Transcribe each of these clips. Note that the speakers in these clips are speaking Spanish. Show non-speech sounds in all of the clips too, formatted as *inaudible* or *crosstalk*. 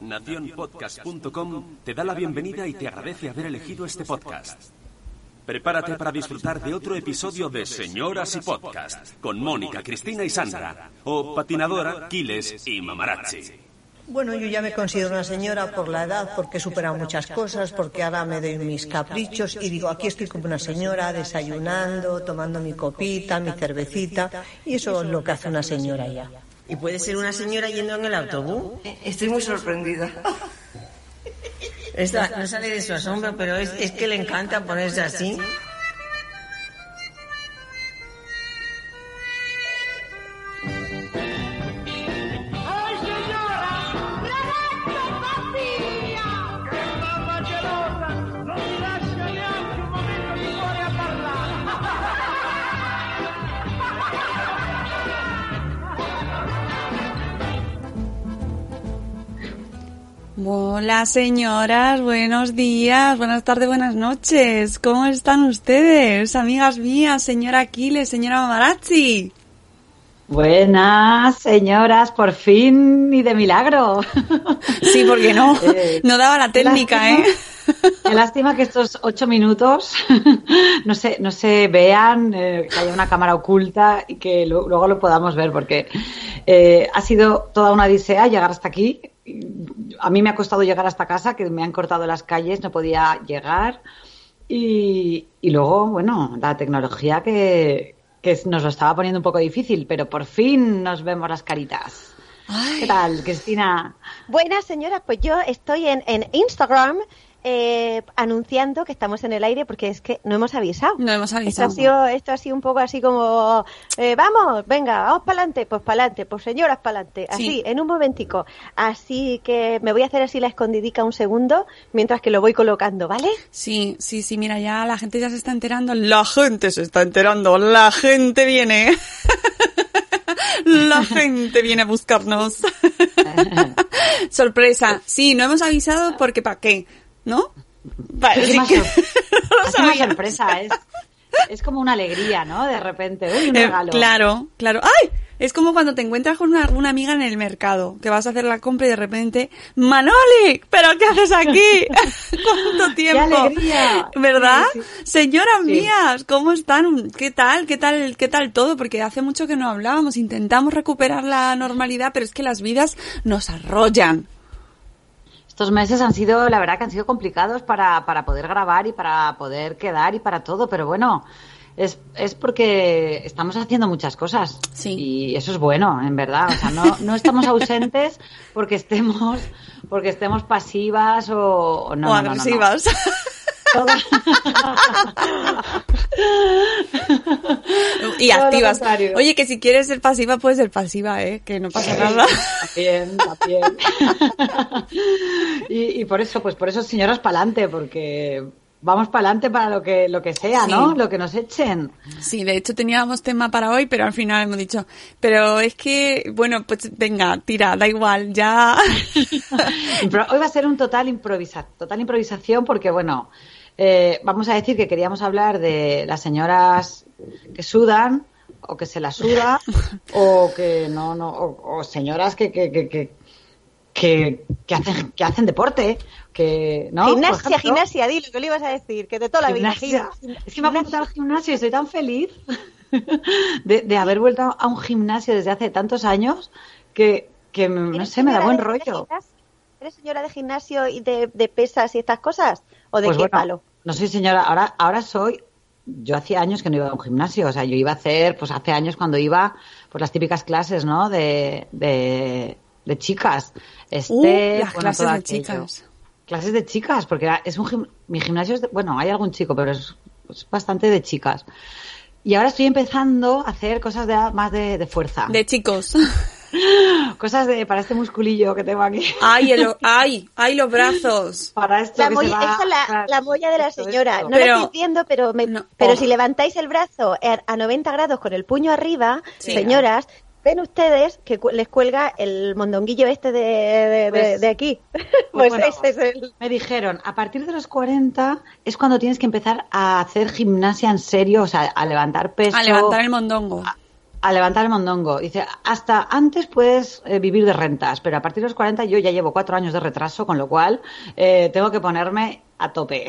Nacionpodcast.com te da la bienvenida y te agradece haber elegido este podcast. Prepárate para disfrutar de otro episodio de Señoras y Podcast con Mónica, Cristina y Sandra, o Patinadora, Quiles y Mamarazzi. Bueno, yo ya me considero una señora por la edad, porque he superado muchas cosas, porque ahora me doy mis caprichos y digo, aquí estoy como una señora, desayunando, tomando mi copita, mi cervecita, y eso es lo que hace una señora ya. ¿Y puede ser una señora yendo en el autobús? Estoy muy sorprendida. Esta no sale de su asombro, pero es, es que le encanta ponerse así. Hola señoras, buenos días, buenas tardes, buenas noches. ¿Cómo están ustedes, amigas mías, señora Aquiles, señora Mamarazzi? Buenas, señoras, por fin y de milagro. Sí, porque no, *laughs* Eh, no daba la técnica, ¿eh? Qué lástima que estos ocho minutos *laughs* no se, no se vean, eh, que haya una cámara oculta y que lo- luego lo podamos ver, porque eh, ha sido toda una odisea llegar hasta aquí. A mí me ha costado llegar hasta casa, que me han cortado las calles, no podía llegar. Y, y luego, bueno, la tecnología que, que nos lo estaba poniendo un poco difícil, pero por fin nos vemos las caritas. ¿Qué tal, Cristina? Buenas señoras, pues yo estoy en, en Instagram eh, anunciando que estamos en el aire porque es que no hemos avisado. No hemos Esto ha avisado. sido, esto ha sido un poco así como, eh, vamos, venga, vamos para adelante, pues para adelante, pues señoras para adelante, así, Sí. en un momentico. Así que me voy a hacer así la escondidica un segundo mientras que lo voy colocando, ¿vale? Sí, sí, sí, mira, ya la gente ya se está enterando, la gente se está enterando, la gente viene. *laughs* La gente viene a buscarnos. *laughs* Sorpresa. Sí, no hemos avisado porque ¿para qué? ¿No? Vale, Es que- *laughs* no es una sorpresa, es, es como una alegría, ¿no? De repente, uy, un Eh, regalo. claro, claro. ¡Ay! Es como cuando te encuentras con una, una amiga en el mercado, que vas a hacer la compra y de repente, Manoli, ¿pero qué haces aquí? *laughs* ¿Cuánto tiempo? alegría! ¿Verdad? Sí, Señoras Sí. mías, ¿cómo están? ¿Qué tal? ¿Qué tal? ¿Qué tal todo? Porque hace mucho que no hablábamos, intentamos recuperar la normalidad, pero es que las vidas nos arrollan. Estos meses han sido, la verdad que han sido complicados para, para poder grabar y para poder quedar y para todo, pero bueno, es, es porque estamos haciendo muchas cosas. Sí. Y eso es bueno, en verdad. O sea, no, no estamos ausentes porque estemos, porque estemos pasivas o, o no. o no, no, y Todo activas. Oye, que si quieres ser pasiva, puedes ser pasiva, ¿eh? Que no pasa nada. También, también. *laughs* y, y por eso, pues por eso, señoras, para adelante, porque vamos para adelante para lo que, lo que sea, Sí. ¿no? Lo que nos echen. Sí, de hecho teníamos tema para hoy, pero al final hemos dicho, pero es que, bueno, pues venga, tira, da igual, ya. *laughs* Hoy va a ser un total improvisa, total improvisación porque, bueno, eh, vamos a decir que queríamos hablar de las señoras que sudan o que se la suda *laughs* o que no, no, o, o señoras que, que, que, que, que, que hacen, que hacen deporte, que, ¿no? Gimnasia, gimnasia, dilo, que lo ibas a decir, que de toda la vida. Es que me ha apuntado al gimnasio y estoy tan feliz *laughs* de, de haber vuelto a un gimnasio desde hace tantos años que, que no ¿Eres sé, me da buen rollo. ¿Eres señora de gimnasio y de, de pesas y estas cosas? ¿O de Pues qué bueno, palo? No soy señora, ahora, ahora soy. Yo hacía años que no iba a un gimnasio, o sea, yo iba a hacer, pues hace años cuando iba, pues las típicas clases, ¿no? De, de, de chicas. Este, Uh, las bueno, clases de aquello. chicas. Clases de chicas, porque era- es un mi gimnasio es, de- bueno, hay algún chico, pero es, es bastante de chicas. Y ahora estoy empezando a hacer cosas de, más de, de fuerza. De chicos. *laughs* Cosas de, para este musculillo que tengo aquí. Ay, el- *laughs* ay, ay, los brazos. Para esto La que molla- se va- esa es la, la molla de la señora. esto. No Pero- la estoy viendo, pero, me- No. pero Oh. si levantáis el brazo a a 90 grados con el puño arriba, Sí. señoras, ven ustedes que cu- les cuelga el mondonguillo este de, de, Pues- de aquí. Pues *laughs* Pues, bueno, ese es el... Me dijeron, a partir de los 40 es cuando tienes que empezar a hacer gimnasia en serio, o sea, a levantar peso. A levantar el mondongo. a levantar el mondongo. Dice, hasta antes puedes eh, vivir de rentas, pero a partir de los 40 yo ya llevo cuatro años de retraso, con lo cual eh, tengo que ponerme a tope.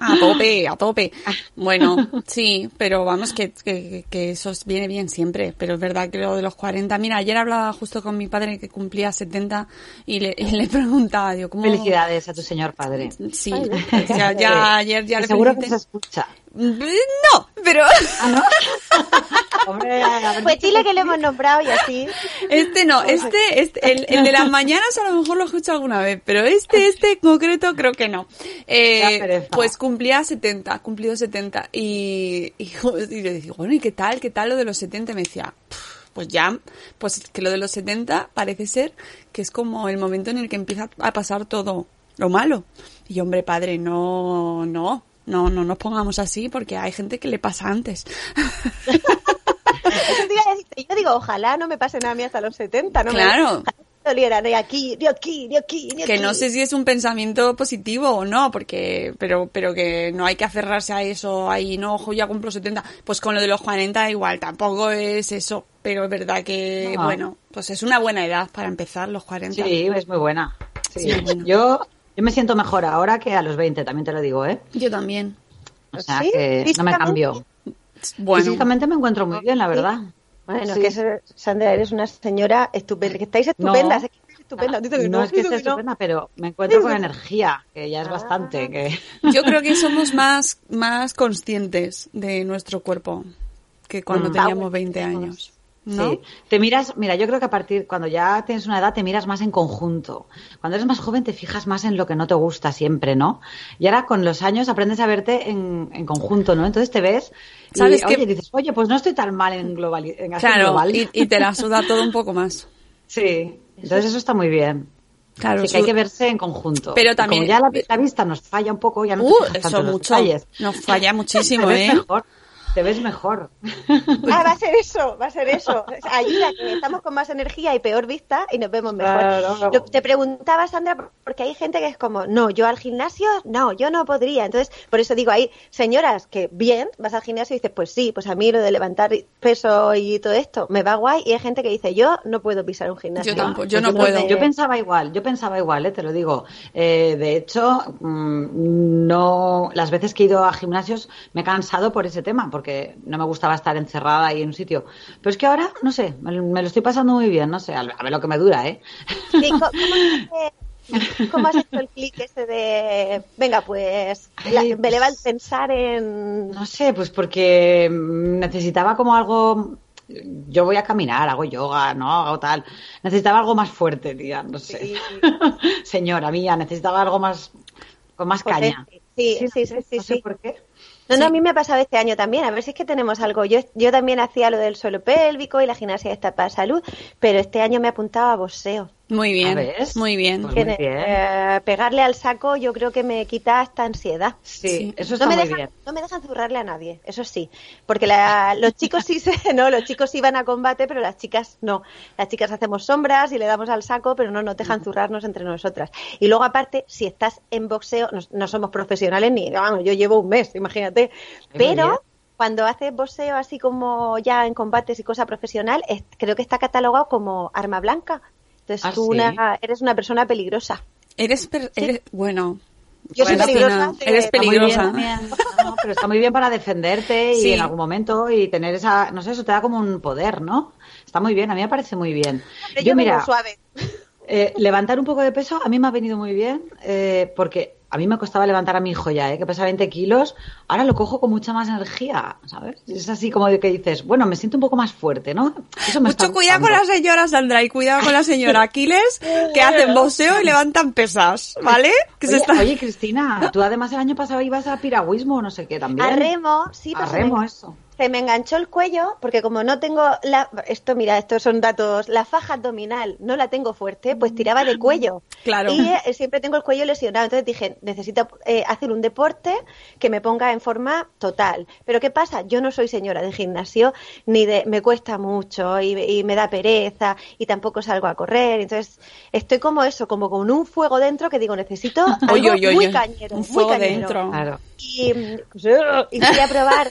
A tope, a tope. *laughs* Bueno, sí, pero vamos, que, que, que eso viene bien siempre. Pero es verdad que lo de los 40. Mira, ayer hablaba justo con mi padre que cumplía 70 y le, y le preguntaba, digo, ¿cómo? Felicidades a tu señor padre. Sí, ya, ya ayer ya le Seguro que se escucha. No, pero *laughs* Hombre, a ver Pues dile que le hemos nombrado y así. este no, este, este el, el de las mañanas a lo mejor lo escucho alguna vez, pero este, este en concreto creo que no. Eh, pues cumplía 70, cumplido 70 y, y, *laughs* y le digo, bueno, ¿y qué tal? ¿Qué tal lo de los 70? Y me decía, "Pff, pues ya, pues que lo de los 70 parece ser que es como el momento en el que empieza a pasar todo lo malo. Y yo, hombre, padre, no, no, no, no nos pongamos así porque hay gente que le pasa antes. *laughs* Yo digo, ojalá no me pase nada a mí hasta los 70, ¿no? me- Claro. me doliera ni aquí, ni aquí, ni aquí, ni que no sé si es un pensamiento positivo o no, porque, pero, pero que no hay que aferrarse a eso, ahí no, ojo, ya cumplo 70, pues con lo de los 40 igual, tampoco es eso, pero es verdad que, No. bueno, pues es una buena edad para empezar los 40. Sí, es muy buena. Sí. Sí, bueno. Yo, yo me siento mejor ahora que a los 20, también te lo digo, ¿eh? Yo también. O sea ¿Sí? que no me cambio. Bueno, Físicamente me encuentro muy bien, la verdad. Bueno, Sí. que eso, Sandra, eres una señora estupenda, que estáis estupendas, No. es que estáis estupendas, no, no, es que esté estupenda, pero me encuentro con energía, que ya es bastante. Que... yo creo que somos más, más conscientes de nuestro cuerpo que cuando Mm. teníamos 20 años. ¿No? Sí, te miras, mira, yo creo que a partir, cuando ya tienes una edad, te miras más en conjunto. Cuando eres más joven, te fijas más en lo que no te gusta siempre, ¿no? Y ahora con los años aprendes a verte en, en conjunto, ¿no? Entonces te ves y, ¿Sabes qué? oye, dices, oye, pues no estoy tan mal en global, en Claro, global. y, y te la suda todo un poco más. *laughs* Sí, entonces eso está muy bien. Claro, Así que hay que verse en conjunto. Pero también- Como ya la, la vista nos falla un poco, ya no te Uh, fijas tanto eso mucho. detalles. Nos falla *laughs* muchísimo, ¿eh? mejor. Te ves mejor. Ah, va a ser eso, va a ser eso. Ayuda, que estamos con más energía y peor vista y nos vemos mejor. Claro, claro. Lo- te preguntaba, Sandra, porque hay gente que es como, no, yo al gimnasio, no, yo no podría. Entonces, por eso digo, hay señoras que bien, vas al gimnasio y dices, pues sí, pues a mí lo de levantar peso y todo esto me va guay. Y hay gente que dice, yo no puedo pisar un gimnasio. Yo tampoco, yo no puedo. Yo pensaba igual, yo pensaba igual, ¿eh? te lo digo. Eh, de hecho, mm, no, las veces que he ido a gimnasios me he cansado por ese tema, porque no me gustaba estar encerrada ahí en un sitio. Pero es que ahora, no sé, me, me lo estoy pasando muy bien, no sé, a ver lo que me dura, ¿eh? Sí, ¿cómo, has hecho el clic ese de, venga, pues, la- me leva el pues- pensar en... No sé, pues porque necesitaba como algo. Yo voy a caminar, hago yoga, ¿no? Hago tal. Necesitaba algo más fuerte, tía, no sé. Sí. *laughs* Señora mía, necesitaba algo más. con más caña. Sí, sí, no sí, sí, no sé sí. por qué. No, no, a mí me ha pasado este año también. A ver si es que tenemos algo. Yo, yo también hacía lo del suelo pélvico y la gimnasia esta para salud, pero este año me apuntaba a boxeo. Muy bien, muy. Pues muy bien. eh, pegarle al saco yo creo que me quita esta ansiedad. Sí, Sí. eso No está me, muy dejan, bien. no me dejan zurrarle a nadie, eso sí. Porque la- los chicos sí se, *laughs* no, los chicos sí van a combate, pero las chicas no. Las chicas hacemos sombras y le damos al saco, pero no nos dejan zurrarnos entre nosotras. Y luego aparte, si estás en boxeo, no, no somos profesionales ni, vamos, yo llevo un mes, imagínate. Pero cuando haces boxeo así como ya en combates y cosa profesional, es- creo que está catalogado como arma blanca. Entonces ¿Ah, tú sí? una, eres una persona peligrosa. Eres, per- eres- bueno. Yo soy peligrosa, sí, Eres peligrosa. bien *laughs* pero está muy bien para defenderte y en algún momento y tener esa, no sé, eso te da como un poder, ¿no? Está muy bien, a mí me parece muy bien. Yo, mira, suave. Eh, levantar un poco de peso a mí me ha venido muy bien eh, porque a mí me costaba levantar a mi hijo ya, eh, que pesa 20 kilos. Ahora lo cojo con mucha más energía, ¿sabes? Es así como de que dices, bueno, me siento un poco más fuerte, ¿no? Eso me Mucho cuidado con la señora Sandra y cuidado con la señora Aquiles, que hacen boxeo y levantan pesas, ¿vale? Que se Oye, está- oye, Cristina, tú además el año pasado ibas a piragüismo o no sé qué también. A remo, sí, A pero se remo, me- eso. Se me enganchó el cuello porque como no tengo la esto mira estos son datos la faja abdominal no la tengo fuerte pues tiraba de cuello Claro. y eh, siempre tengo el cuello lesionado entonces dije necesito eh, hacer un deporte que me ponga en forma total pero qué pasa yo no soy señora de gimnasio ni de me cuesta mucho y, y me da pereza y tampoco salgo a correr entonces estoy como eso como con un fuego dentro que digo necesito *laughs* algo Oye, oye, muy oye, cañero un muy fuego cañero. dentro. Claro. Y, mm, y fui a probar.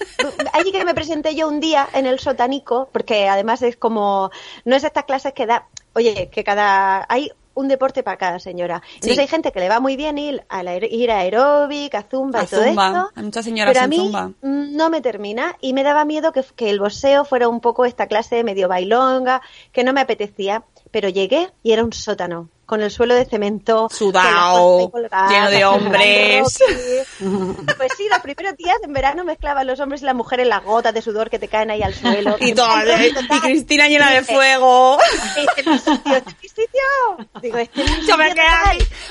Allí que me me presenté yo un día en el sotanico, porque además es como, no es estas clases que da, oye, que cada, hay un deporte para cada señora. Entonces Sí. hay gente que le va muy bien ir a, la, ir a aeróbic, a zumba A y todo zumba. esto. Hay muchas señoras pero a mí zumba. no me termina y me daba miedo que, que el boxeo fuera un poco esta clase medio bailonga, que no me apetecía. Pero llegué y era un sótano, con el suelo de cemento, colgadas, lleno de hombres. Pues sí, los primeros días en verano mezclaban los hombres y las mujeres las gotas de sudor que te caen ahí al suelo. *laughs* Y, todo, y Cristina llena de fuego. Este es sitio, este es mi sitio. *laughs* Digo, este mi sitio.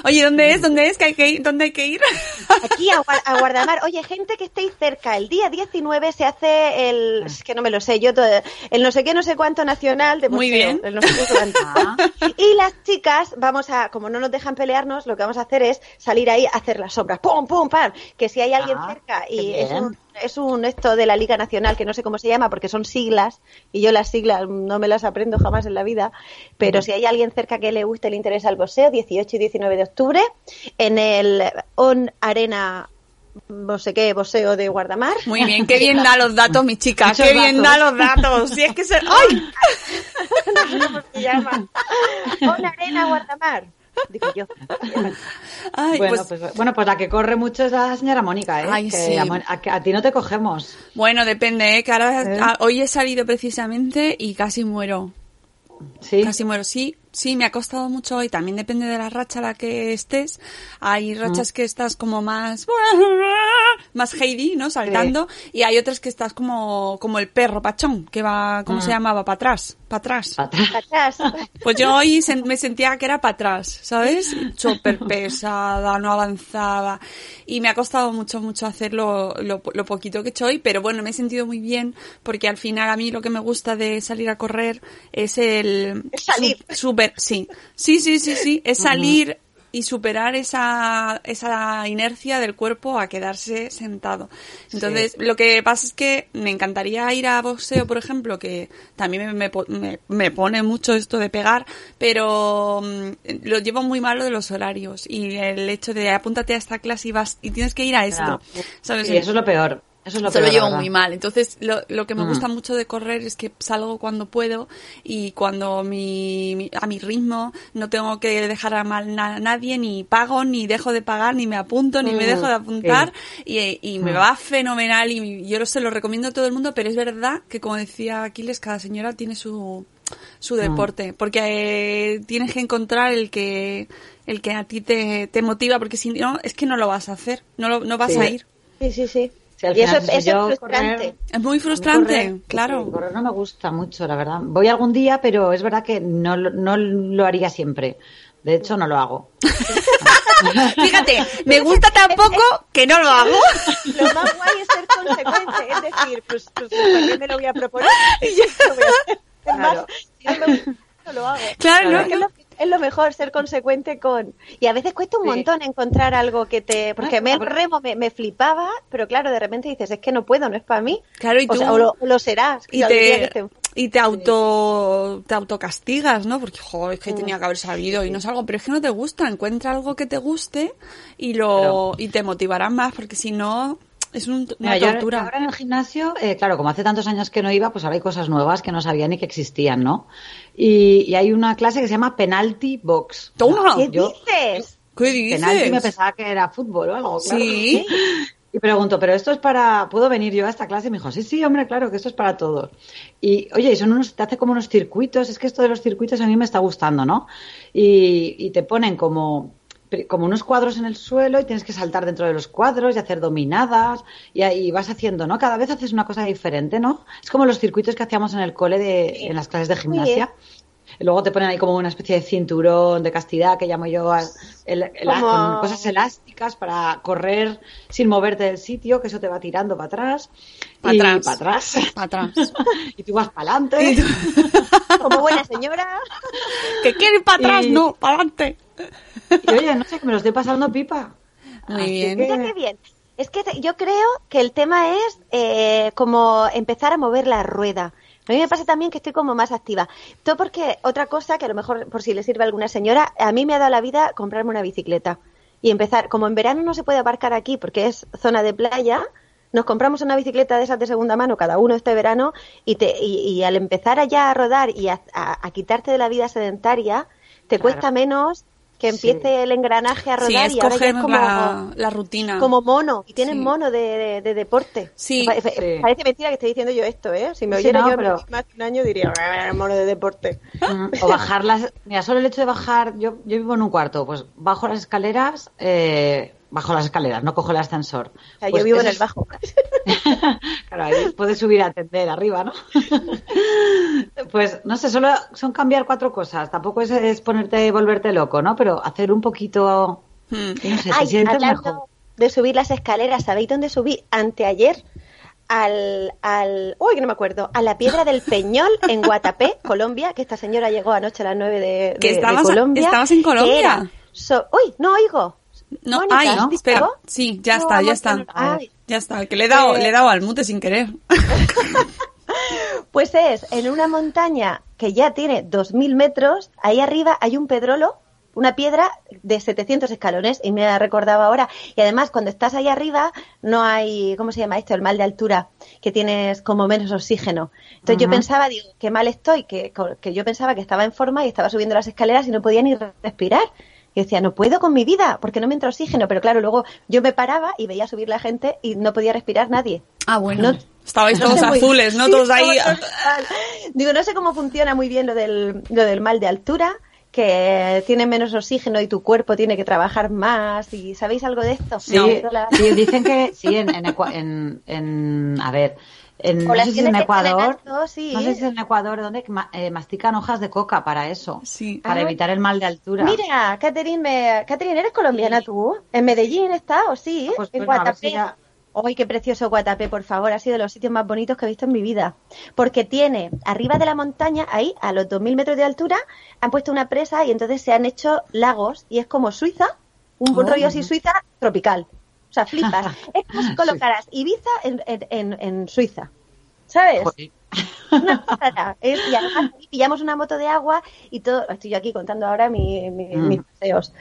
Oye, ¿dónde es? ¿Dónde es? ¿Que hay que ir? ¿Dónde hay que ir? *laughs* Aquí a, a Guardamar. Oye, gente que estéis cerca, el día 19 se hace el, es que no me lo sé, yo todo, el no sé qué, no sé cuánto nacional de Muy bien. el no sé qué cuánto. Ah, Y las chicas, vamos a, como no nos dejan pelearnos, lo que vamos a hacer es salir ahí a hacer las sombras, pum, pum, pam, que si hay alguien Ah, cerca y es un, es un esto de la Liga Nacional que no sé cómo se llama porque son siglas y yo las siglas no me las aprendo jamás en la vida, pero si hay alguien cerca que le guste, le interesa el boxeo, 18 y 19 de octubre en el On Arena no sé qué, boxeo de Guardamar. Muy bien, qué bien *laughs* da los datos, mi chica. Muchos Qué bien da los datos. Si es que se... *laughs* ¡Ay! se llama. On Arena Guardamar. Digo yo. Ay, bueno, pues, pues, bueno, pues la que corre mucho es la señora Mónica, ¿eh? Ay, que sí. a, ti no te cogemos. bueno, depende, ¿eh? Que ahora, ¿Eh? a- hoy he salido precisamente y casi muero. Sí. Casi muero, sí, sí, me ha costado mucho hoy. También depende de la racha a la que estés. Hay rachas que estás como más, *laughs* más Heidi, ¿no? Saltando. Y hay otras que estás como, como el perro pachón, que va, ¿cómo se llamaba? Para atrás, para atrás. Pa' atrás. Atrás. Pues yo hoy me sentía que era para atrás, ¿sabes? Súper pesada, no avanzaba. Y me ha costado mucho, mucho hacer lo, lo, lo poquito que he hecho hoy, pero bueno, me he sentido muy bien porque al final a mí lo que me gusta de salir a correr es el... Es salir. su- super, sí. Sí, sí, sí, sí. Es salir y superar esa, esa inercia del cuerpo a quedarse sentado. Entonces, lo que pasa es que me encantaría ir a boxeo, por ejemplo, que también me, me me- pone mucho esto de pegar, pero mm, lo llevo muy malo de los horarios y el hecho de apúntate a esta clase y vas y tienes que ir a esto. Claro. ¿sabes? Sí, eso es lo peor. Eso es lo Eso lo llevo muy mal. Entonces, lo, lo que me Mm. gusta mucho de correr es que salgo cuando puedo y cuando mi, mi- a mi ritmo no tengo que dejar a mal na- a nadie, ni pago, ni dejo de pagar, ni me apunto, ni me Mm, dejo de apuntar y, y me Mm. va fenomenal y yo se lo recomiendo a todo el mundo, pero es verdad que como decía Aquiles, cada señora tiene su su deporte, porque eh, tienes que encontrar el que el que a ti te, te motiva, porque si no, es que no lo vas a hacer, no, lo- no vas Sí. a ir. Sí, sí, sí. Sí, al y eso, eso yo es frustrante. correr- Es muy frustrante, correr- claro. sí, correr no me gusta mucho, la verdad. Voy algún día, pero es verdad que no, lo- no lo haría siempre. De hecho, no lo hago. *laughs* Fíjate, me gusta tan poco que no lo hago. Lo más guay es ser consecuente, es decir, pues, pues ¿para qué me lo voy a proponer? *laughs* Lo voy a hacer. Es más, Claro. si no me gusta, no lo hago. Claro, Pero ¿no? es, que es lo, es mejor ser consecuente con... Y a veces cuesta un Sí. montón encontrar algo que te... Porque me remo me, me flipaba, pero claro, de repente dices, es que no puedo, no es para mí. Claro, y o, tú- sea, o lo, lo serás. y te, y te auto te autocastigas, ¿no? Porque joder, es que tenía que haber sabido y no salgo, pero es que no te gusta, encuentra algo que te guste y lo y te motivará más porque si no es un- una Mira, yo ahora- tortura. ahora en el gimnasio, eh, claro, como hace tantos años que no iba, pues ahora hay cosas nuevas que no sabía ni que existían, ¿no? Y, y hay una clase que se llama Penalty Box. Toma. ¿Qué Yo- dices? ¿Qué dices? Penalti me pensaba que era fútbol o algo. claro. Sí. Y pregunto, ¿pero esto es para. ¿Puedo venir yo a esta clase? Y me dijo, sí, sí, hombre, claro, que esto es para todos. Y, oye, y son unos, te hace como unos circuitos. Es que esto de los circuitos a mí me está gustando, ¿no? Y, y te ponen como como unos cuadros en el suelo y tienes que saltar dentro de los cuadros y hacer dominadas y ahí vas haciendo, ¿no? Cada vez haces una cosa diferente, ¿no? Es como los circuitos que hacíamos en el cole de, en las clases de gimnasia. Luego te ponen ahí como una especie de cinturón de castidad que llamo yo el- el- Como- con cosas elásticas para correr sin moverte del sitio, que eso te va tirando para atrás. Pa' y atrás. para atrás. Pa' atrás. *laughs* y tú vas para adelante. *laughs* Como buena señora. que quiere ir para atrás, Y- no, para adelante. Y oye, no sé, que me lo estoy pasando pipa. Muy Así bien. que- Mira qué bien. Es que yo creo que el tema es eh, como empezar a mover la rueda. A mí me pasa también que estoy como más activa. Todo porque otra cosa que a lo mejor por si le sirve a alguna señora, a mí me ha dado la vida comprarme una bicicleta y empezar. Como en verano no se puede aparcar aquí porque es zona de playa, nos compramos una bicicleta de esas de segunda mano cada uno este verano y, te, y, y al empezar allá a rodar y a, a- a quitarte de la vida sedentaria, te Claro. cuesta menos que empiece el engranaje a Sí, rodar es y ahora ya coger es como, la, la rutina. como mono y tienen Sí. mono de, de- de deporte. Sí. Parece mentira que esté diciendo yo esto, ¿eh? Si me Sí, oyera no, yo pero- más de un año diría "Ah, mono de deporte. Mm, O bajar las. Mira, solo el hecho de bajar. Yo, yo vivo en un cuarto, pues bajo las escaleras. Eh, bajo las escaleras, no cojo el ascensor. O sea, Pues yo vivo en el bajo. *laughs* *laughs* claro, ahí puedes subir a atender arriba, ¿no? *laughs* pues no sé, solo son cambiar cuatro cosas. Tampoco es, es ponerte, volverte loco, ¿no? Pero hacer un poquito. Hmm. No sé, te Ay, sientes hablando mejor. de subir las escaleras, ¿sabéis dónde subí anteayer? Al, al, uy, que no me acuerdo, a la piedra del Peñol en Guatapé, Colombia, que esta señora llegó anoche a las 9 de, de- Que de estabas- Colombia. estabas en Colombia. era so- uy, no oigo. No, Mónica, ay, ¿has espera. Sí, ya No, está, ya está. no- ay. Ya está, que le he dado, Eh, le he dado al mute sin querer. *laughs* Pues es en una montaña que ya tiene 2.000 metros, ahí arriba hay un pedrolo, una piedra de 700 escalones, y me ha recordado ahora. Y además, cuando estás ahí arriba, no hay, ¿cómo se llama esto? El mal de altura, que tienes como menos oxígeno. Entonces yo pensaba, digo, qué mal estoy, que, que yo pensaba que estaba en forma y estaba subiendo las escaleras y no podía ni respirar. Y decía, no puedo con mi vida, porque no me entra oxígeno. Pero claro, luego yo me paraba y veía subir la gente y no podía respirar nadie. Ah, bueno. No- Estabais no todos azules, ¿no? *laughs* Sí, Todos ahí. Digo, no sé cómo funciona muy bien lo del, lo del mal de altura, que tiene menos oxígeno y tu cuerpo tiene que trabajar más. ¿Y sabéis algo de esto? Sí, No, la- sí, dicen que sí, en, en, Ecua- en, en- a ver, en, no sé si en Ecuador, alto, sí. no sé si en Ecuador donde ma- eh, mastican hojas de coca para eso, Sí. para Ah. evitar el mal de altura. Mira, Catherine, me... Catherine, ¿eres colombiana tú? ¿En Medellín estás o sí? Pues en bueno, Guatapé. si ya- ¡Ay, qué precioso Guatapé, por favor! Ha sido de los sitios más bonitos que he visto en mi vida. Porque tiene, arriba de la montaña, ahí, a los 2.000 metros de altura, han puesto una presa y entonces se han hecho lagos y es como Suiza, un Oh. rollo así Suiza tropical. O sea, flipas. *laughs* es como si colocaras Ibiza en, en, en, en Suiza. ¿Sabes? Joder. Una. Es- y además pillamos una moto de agua y todo. Estoy yo aquí contando ahora mi- mi- Mm. mis paseos.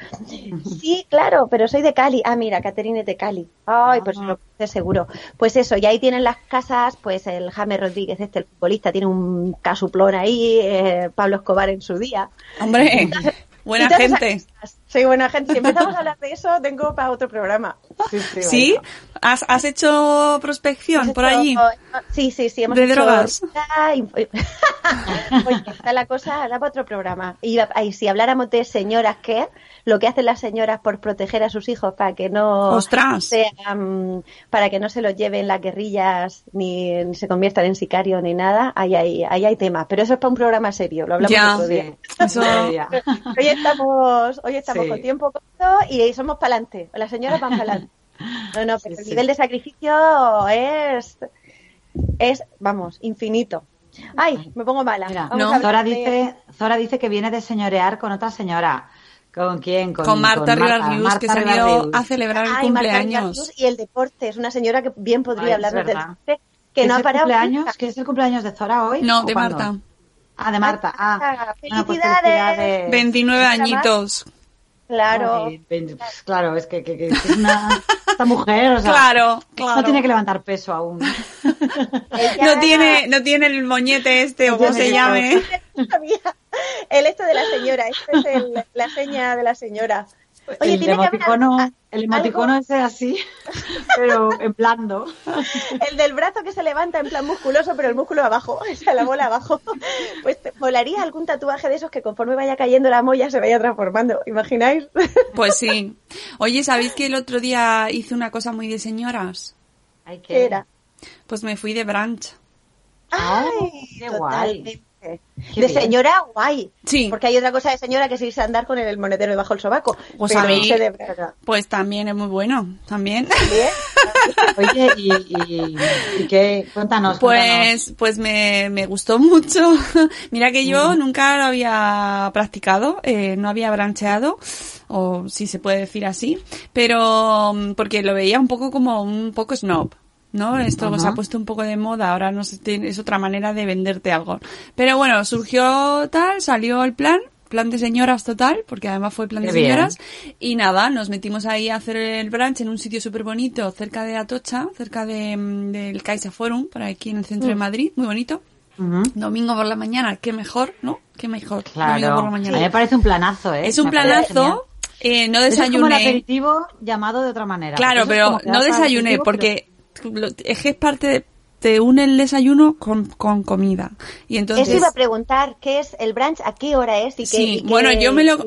Sí, claro, pero soy de Cali. Ah, mira, Caterine es de Cali. Ay, pues Ah. lo sé seguro. Pues eso, y ahí tienen las casas, pues el James Rodríguez, este, el futbolista, tiene un casuplón ahí, eh, Pablo Escobar en su día. Hombre, buena gente. Soy buena gente. Si empezamos a hablar de eso, tengo para otro programa. Sí, sí. ¿Has, has hecho prospección Hemos por hecho- allí? Sí, sí, sí. Hemos ¿De hecho drogas? y- *laughs* está la cosa, da para otro programa. Y ahí, si habláramos de señoras, ¿qué? Lo que hacen las señoras por proteger a sus hijos para que no ¡Ostras! sean, para que no se los lleven las guerrillas ni, ni se conviertan en sicarios ni nada, ahí hay, ahí hay tema. Pero eso es para un programa serio, lo hablamos Ya. otro día. Eso-. *laughs* Hoy estamos, hoy estamos Sí. con tiempo corto y somos para adelante. Las señoras van para adelante. *laughs* No, no, pero Sí, el sí. nivel de sacrificio es, es, vamos, infinito. Ay, me pongo mala. Mira, No. hablar Zora dice, Zora dice que viene de señorear con otra señora. ¿Con quién? Con Marta Rivas Rius, que se Rivas vio a celebrar el Ay, Marta cumpleaños. Y el deporte. Es una señora que bien podría hablarnos del deporte, que ¿Es no ha el parado. cumpleaños? ¿Que es el cumpleaños de Zora hoy? No, ¿O de cuándo? Marta. Ah, de Marta. Ah, Ah, Bueno, pues felicidades. felicidades. 29 Nada más. Claro. Pues, claro, es que, que- que es una esta mujer, o sea, Claro, *laughs* claro. no tiene que levantar peso aún. Ella- No tiene, no tiene el moñete este o No como se llame. *laughs* El esto de la señora, esto es el- la seña de la señora. Oye, el emoticono, algo- el emoticono ese así, *laughs* pero en blando. *laughs* el del brazo que se levanta en plan musculoso, pero el músculo abajo, *laughs* o sea, la bola abajo. Pues te molaría algún tatuaje de esos que conforme vaya cayendo la molla se vaya transformando. ¿Imagináis? Pues sí. Oye, ¿sabéis que el otro día hice una cosa muy de señoras? Ay, qué, ¿Qué era? Pues me fui de brunch. Ay, qué guay. De señora guay. Sí. Porque hay otra cosa de señora que es irse a andar con el monedero debajo del sobaco. Pues pero a mí- irse de verdad. Pues también es muy bueno, también. Bien. *laughs* Oye, y, y, y qué, cuéntanos, cuéntanos. Pues, pues me, me gustó mucho. *laughs* Mira que yo nunca lo había practicado, eh, no había brancheado, o si se puede decir así, pero mm, porque lo veía un poco como un poco snob. ¿No? Esto Ajá. se ha puesto un poco de moda, ahora no tiene- es otra manera de venderte algo. Pero bueno, surgió tal, salió el plan, plan de señoras total, porque además fue plan Qué de bien. señoras. Y nada, nos metimos ahí a hacer el brunch en un sitio súper bonito, cerca de Atocha, cerca de, mm, del Caixa Forum, por aquí en el centro Mm. de Madrid, muy bonito. Domingo por la mañana, qué mejor, ¿no? Qué mejor. Domingo Claro. por la A mañana. mí me parece un planazo, ¿eh? Es un Me planazo, eh, no Eso Es como el desayuné. aperitivo llamado de otra manera. Claro, eso pero no desayuné porque es que es parte de, te une el desayuno con, con comida. Y entonces Eso iba a preguntar, ¿qué es el brunch? ¿A qué hora es? Y qué, Sí, y qué- bueno, yo me lo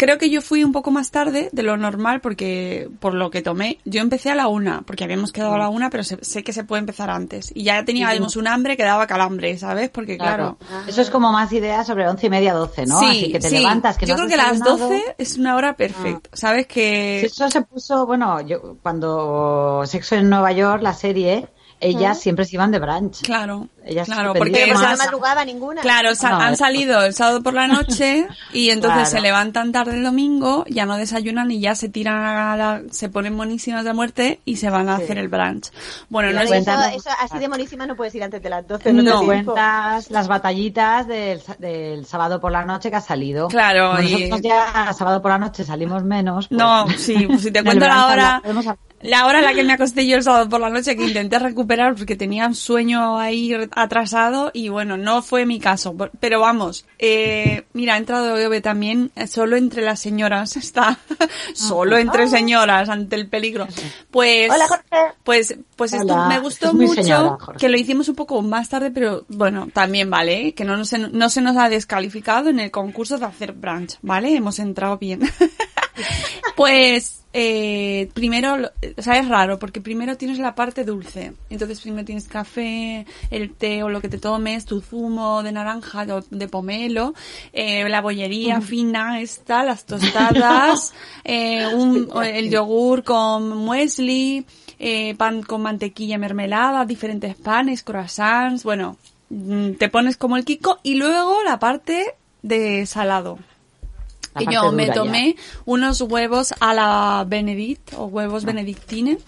creo que yo fui un poco más tarde de lo normal porque por lo que tomé, yo empecé a la una porque habíamos quedado a la una, pero sé, sé que se puede empezar antes y ya teníamos un hambre que daba calambre, ¿sabes? Porque claro. Claro. Eso es como más idea sobre once y media, doce, ¿no? Sí, Así que te sí. levantas, que yo no creo que las. 12 es una hora perfecta, ¿sabes? Que Eso se puso, bueno, yo cuando Sexo en Nueva York, la serie, ellas siempre se iban de brunch. claro, Ellas claro, se porque Pero no más- madrugaba ninguna. Claro, sa- No, han salido el sábado por la noche *laughs* y entonces Claro. se levantan tarde el domingo, ya no desayunan y ya se tiran a la, se ponen monísimas de muerte y se van a Sí. hacer el brunch. Bueno, no es, eso, eso así de monísima no puedes ir antes de las 12. No. tiempo. Cuentas las batallitas del, del sábado por la noche que ha salido. Claro, Como y- Nosotros ya sábado por la noche salimos menos. pues, No, sí, pues si te *laughs* cuento la hora, hablar. La hora en la que me acosté yo el sábado por la noche que intenté recuperar porque tenía un sueño ahí atrasado y bueno, no fue mi caso. Pero vamos, eh, mira, ha entrado Eve también, eh, solo entre las señoras *laughs* está, solo entre señoras ante el peligro. Pues, Hola, Jorge. pues, pues esto Hola, me gustó mucho, señora, que lo hicimos un poco más tarde, pero bueno, también vale, ¿eh? que no, nos, no se nos ha descalificado en el concurso de hacer brunch, ¿vale? Hemos entrado bien. *laughs* pues, eh, primero, o sea, es raro, porque primero tienes la parte dulce. Entonces, primero tienes café, el té o lo que te tomes, tu zumo de naranja, o de pomelo, eh, la bollería fina esta, las tostadas, *laughs* eh, un, el yogur con muesli, eh, pan con mantequilla mermelada, diferentes panes, croissants, bueno, mm, te pones como el Kiko y luego la parte de salado. La Y yo me ya. tomé unos huevos a la Benedict o huevos benedictine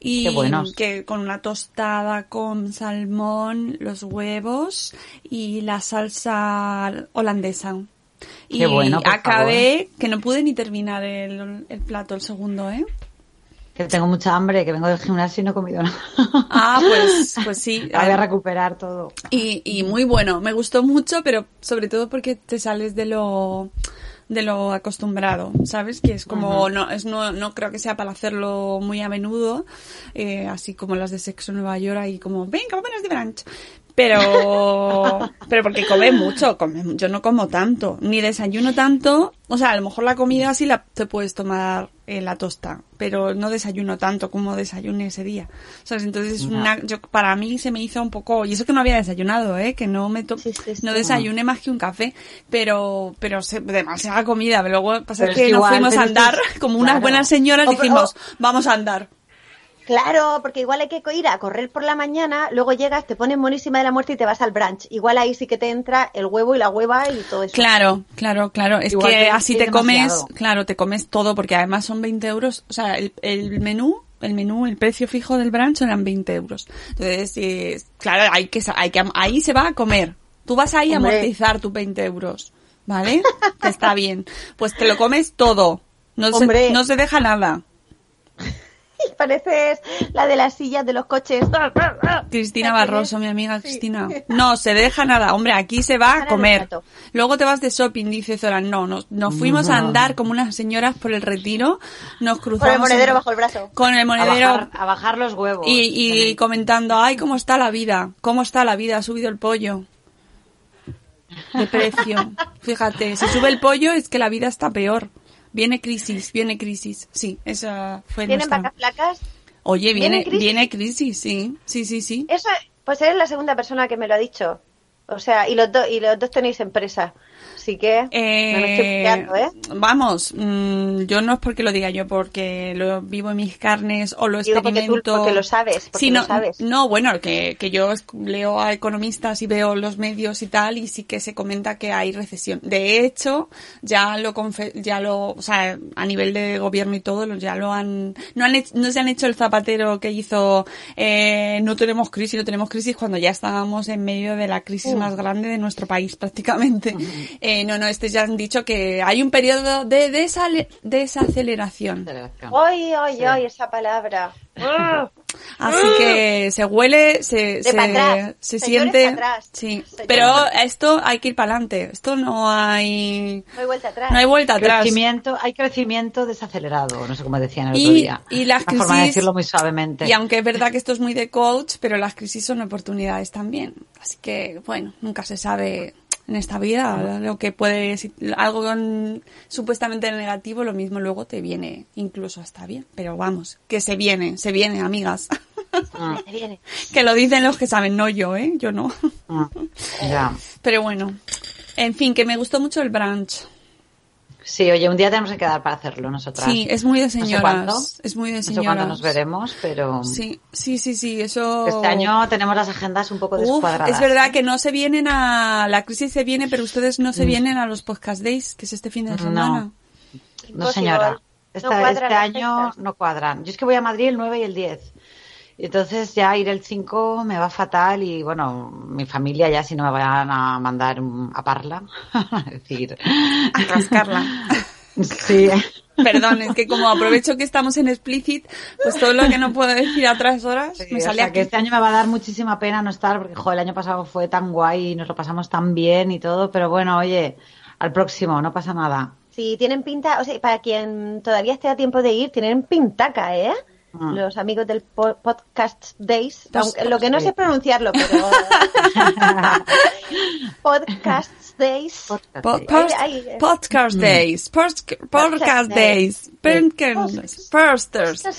y Ah. Qué buenos. que con una tostada con salmón, los huevos y la salsa holandesa. Y Qué bueno, por acabé que no pude ni terminar el, el plato, el segundo, ¿eh? Que tengo mucha hambre, que vengo del gimnasio y no he comido nada. Ah, pues, *laughs* pues sí. Voy a recuperar todo. Y, y muy bueno, me gustó mucho, pero sobre todo porque te sales de lo de lo acostumbrado, ¿sabes? Que es como, no, es, no, no creo que sea para hacerlo muy a menudo, eh, así como las de Sexo Nueva York, ahí como, venga, vámonos de brunch. Pero, pero porque come mucho, come, yo no como tanto, ni desayuno tanto, o sea, a lo mejor la comida sí la te puedes tomar en la tosta, pero no desayuno tanto como desayuné ese día. ¿Sabes? Entonces es una, yo, para mí se me hizo un poco, y eso que no había desayunado, eh, que no me to- Sí, sí, sí. no desayuné más que un café, pero, pero se- demasiada comida. Luego pasa Pero es que que nos fuimos a que andar es- como unas claro. buenas señoras O- dijimos, o- vamos a andar. Claro, porque igual hay que ir a correr por la mañana, luego llegas, te pones monísima de la muerte y te vas al brunch. Igual ahí sí que te entra el huevo y la hueva y todo eso. Claro, claro, claro. Es Igual que que así sí, te comes, demasiado. claro, te comes todo porque además son 20 euros. O sea, el, el menú, el menú, el precio fijo del brunch eran 20 euros. Entonces, eh, claro, hay que, hay que, ahí se va a comer. Tú vas ahí a amortizar tus 20 euros, ¿vale? que está bien. Pues te lo comes todo. No se, no se deja nada. *laughs* Pareces la de las sillas de los coches. Cristina ¿La Barroso, mi amiga Cristina. *laughs* No, se deja nada. Hombre, aquí se va a comer. Luego te vas de shopping, dice Zora. No, nos, nos fuimos a andar como unas señoras por el retiro. Nos cruzamos. Con el monedero en- bajo el brazo. Con el A monedero. bajar, a bajar los huevos. Y, y comentando, ay, cómo está la vida, cómo está la vida, ha subido el pollo. De precio. *laughs* Fíjate, si sube el pollo es que la vida está peor. Viene crisis, viene crisis. Sí, esa fue ¿Tienen nuestra. vacas flacas? Oye, ¿Viene viene, crisis? viene crisis, sí, sí, sí, sí. Eso, pues eres la segunda persona que me lo ha dicho. O sea, y los dos y los dos tenéis empresa. Así que no me estoy Eh, ¿eh? Vamos, mm, yo no es porque lo diga yo, porque lo vivo en mis carnes o lo Digo porque tú- experimento. porque lo sabes, porque Sí, lo no, sabes. no, bueno, que, que yo leo a economistas y veo los medios y tal, y sí que se comenta que hay recesión. De hecho, ya lo, ya lo, o sea, a nivel de gobierno y todo, lo- ya lo han, no han hecho- no se han hecho el zapatero que hizo, eh, no tenemos crisis, no tenemos crisis, cuando ya estábamos en medio de la crisis Uh. más grande de nuestro país prácticamente. Eh, Eh, no, no, este ya han dicho que hay un periodo de desale- desaceleración. Aceleración. Ay, ay, ay, esa palabra. *laughs* Así que se huele, se, se, siente. atrás. Sí, Señores. pero esto hay que ir para adelante. Esto no hay. No hay vuelta atrás. No hay vuelta atrás. Crecimiento, hay crecimiento desacelerado, no sé cómo decían el Y- otro día. y las Una forma de crisis- decirlo muy suavemente. Y aunque es verdad que esto es muy de coach, pero las crisis son oportunidades también. Así que, bueno, nunca se sabe en esta vida lo que puede, si- algo con- supuestamente negativo, lo mismo luego te viene incluso hasta bien. Pero vamos, que se viene, se viene, amigas. Mm, Viene, viene. que lo dicen los que saben, no yo, ¿eh? Yo no. ya. Pero bueno, en fin, que me gustó mucho el brunch. Sí, oye, un día tenemos que quedar para hacerlo nosotras. Sí, es muy de No sé señoras. cuándo, es muy de No sé señoras. cuándo nos veremos, pero Sí, sí, sí, sí, eso. este año tenemos las agendas un poco Uf, descuadradas. es verdad que no se vienen a... La crisis se viene, pero ustedes no se Mm. vienen a los podcast days, que es este fin de semana. No, señora. No Esta- cuadran este año no cuadran. Yo es que voy a Madrid el 9 y el 10. Y Entonces ya ir el 5 me va fatal y bueno, mi familia ya si no me van a mandar a Parla, *laughs* es decir, A rascarla. *laughs* sí, Perdón, es que como aprovecho que estamos en explicit, pues todo lo que no puedo decir a otras horas Sí, me o sale sea, aquí. que este año me va a dar muchísima pena no estar porque joder, el año pasado fue tan guay y nos lo pasamos tan bien y todo, pero bueno, oye, al próximo, no pasa nada. Sí, tienen pinta, o sea, para quien todavía esté a tiempo de ir, tienen pintaca, ¿eh? Mm. Los amigos del po- Podcast Days, aunque lo que no sé Days. pronunciarlo, pero *laughs* Podcast Days. Po- Podcast, post- Ay, ay, podcast days, post- podcast days, podcast-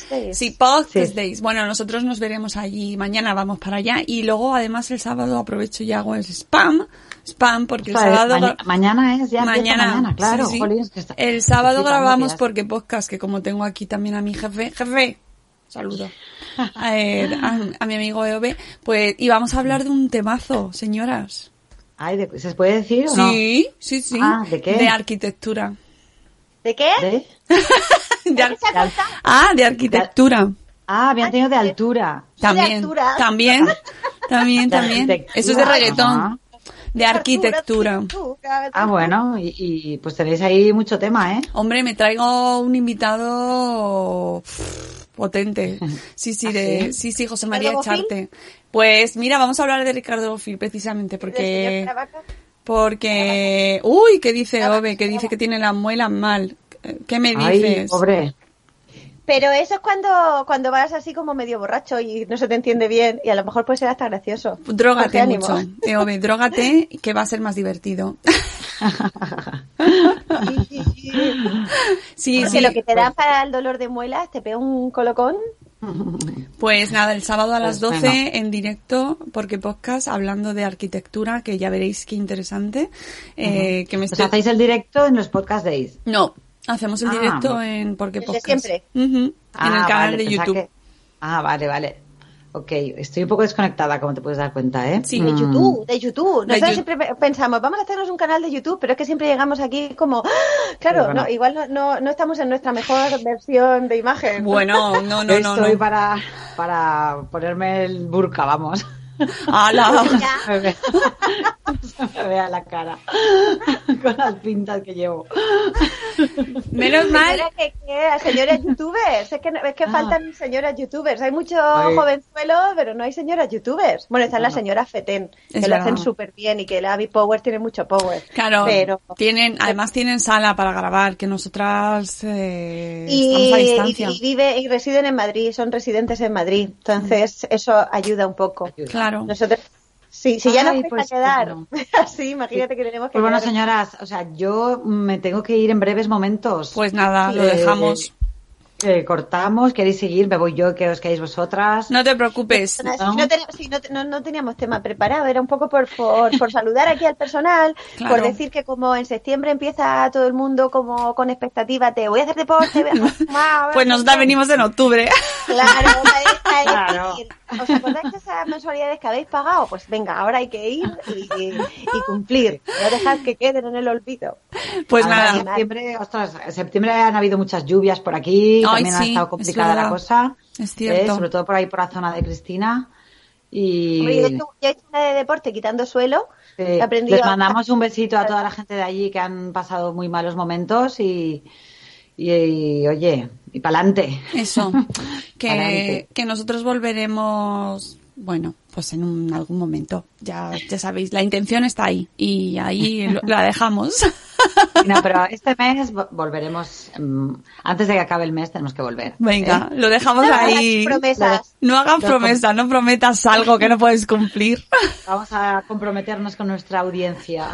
days. Sí, podcast Sí. days. Bueno, nosotros nos veremos allí mañana, vamos para allá y luego además el sábado aprovecho y hago el spam, spam porque el O sea, sábado maña- mañana es ya mañana, mañana, claro, sí, sí. jolín, es que está- el sábado grabamos porque podcast que como tengo aquí también a mi jefe, jefe, saludo. *laughs* eh, a, a mi amigo EOB, pues y vamos a hablar de un temazo, señoras. Ay, ¿de- ¿se puede decir o no? Sí, sí, sí. Ah, ¿de qué? De arquitectura. ¿De qué? ¿De? *laughs* De ah, de arquitectura. Ah, habían tenido de altura. También, altura. también, *laughs* también, De también. Eso es de reggaetón. Ajá. De arquitectura. Ah, bueno, y, y, pues tenéis ahí mucho tema, ¿eh? Hombre, me traigo un invitado pff, potente. *laughs* Sí, sí, ¿Ah, de, sí? sí, José María. Echarte. Pues mira, vamos a hablar de Ricardo Bofill precisamente ¿El señor porque porque uy, ¿qué dice Ove? Que dice que tiene las muelas mal. ¿Qué me Ay, dices? pobre. Pero eso es cuando, cuando vas así como medio borracho y no se te entiende bien y a lo mejor puede ser hasta gracioso. Drógate mucho. Eh, Ove, drógate que va a ser más divertido. *laughs* Sí, Porque sí. lo que te dan para el dolor de muelas te pega un colocón. Pues nada, el sábado a las Pues 12 venga. en directo, porque podcast, hablando de arquitectura, que ya veréis qué interesante. eh, que me Pues estoy- hacéis el directo en los podcast days. No, hacemos el Ah, directo no. en porque podcast. siempre. Ujú, en el Ah, canal vale, de YouTube. que- Ah, vale, vale. Ok, estoy un poco desconectada, como te puedes dar cuenta, ¿eh? Sí. De Mm. YouTube, de YouTube. Nosotros siempre pe- pensamos, vamos a hacernos un canal de YouTube, pero es que siempre llegamos aquí como, ¡ah! claro, bueno. no, igual no, no, no estamos en nuestra mejor versión de imagen. Bueno, no, no, no, *laughs* Estoy no. para, para ponerme el burka, vamos. ¡Hala! *laughs* *laughs* Se me vea la cara *laughs* con las pintas que llevo. Menos mal. Señora, que, que, señoras youtubers, es que, no- es que Ah. faltan señoras youtubers. Hay muchos jovenzuelos, pero no hay señoras youtubers. Bueno, están las No. señoras Feten, que lo hacen súper bien y que la Abby Power tiene mucho power. Claro, Pero, tienen, además tienen sala para grabar, que nosotras eh, y, estamos a y, distancia. y vive, y residen en Madrid, son residentes en Madrid. Entonces, eso ayuda un poco. Claro. Nosotros, si, si ya nos Ay, vais pues, a quedar bueno. *laughs* así, imagínate que tenemos que Pues bueno, quedar- señoras, o sea, yo me tengo que ir en breves momentos. Pues nada, Sí, lo Eh, dejamos. eh, cortamos, queréis seguir, me voy yo, que os quedáis vosotras. No te preocupes. ¿no? no, teníamos, si no, no- no teníamos tema preparado, era un poco por, por, por saludar aquí al personal, Claro. por decir que como en septiembre empieza todo el mundo como con expectativa, te voy a hacer deporte, voy a *laughs* fumar, Pues nosotras venimos en octubre. Claro, *laughs* Claro. ¿Os acordáis de esas mensualidades que habéis pagado? Pues venga, ahora hay que ir y, y cumplir, no dejad que queden en el olvido. Pues Ahora, nada. En septiembre, ostras, en septiembre han habido muchas lluvias por aquí, Ay, también ha estado es complicada la cosa. Es cierto. eh, sobre todo por ahí por la zona de Cristina. Y Hombre, yo, he hecho- yo he hecho una de deporte quitando suelo. les a- mandamos un besito a toda la gente de allí que han pasado muy malos momentos y, y, y, oye, y pa'lante. Eso, *laughs* que, que nosotros volveremos, bueno, pues en un- algún momento. Ya, ya sabéis, la intención está ahí y ahí lo- la dejamos. *laughs* No, pero este mes vo- volveremos, mm, antes de que acabe el mes tenemos que volver. Venga, ¿eh? lo dejamos No hagas ahí. promesas. No hagan promesas, no prometas algo que no puedes cumplir. *laughs* Vamos a comprometernos con nuestra audiencia.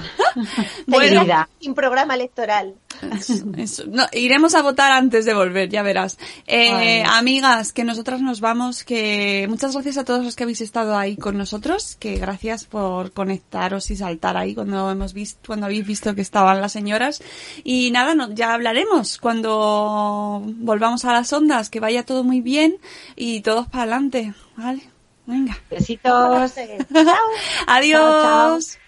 Bueno. Sin programa electoral. Eso, eso. No, iremos a votar antes de volver, ya verás. Eh, amigas, que nosotras nos vamos, que muchas gracias a todos los que habéis estado ahí con nosotros, que gracias por conectaros y saltar ahí cuando hemos visto, cuando habéis visto que estaban las señoras. Y nada, no, ya hablaremos cuando volvamos a las ondas, que vaya todo muy bien y todos para adelante, ¿vale? Venga. Besitos. Chao. *laughs* Adiós. chao.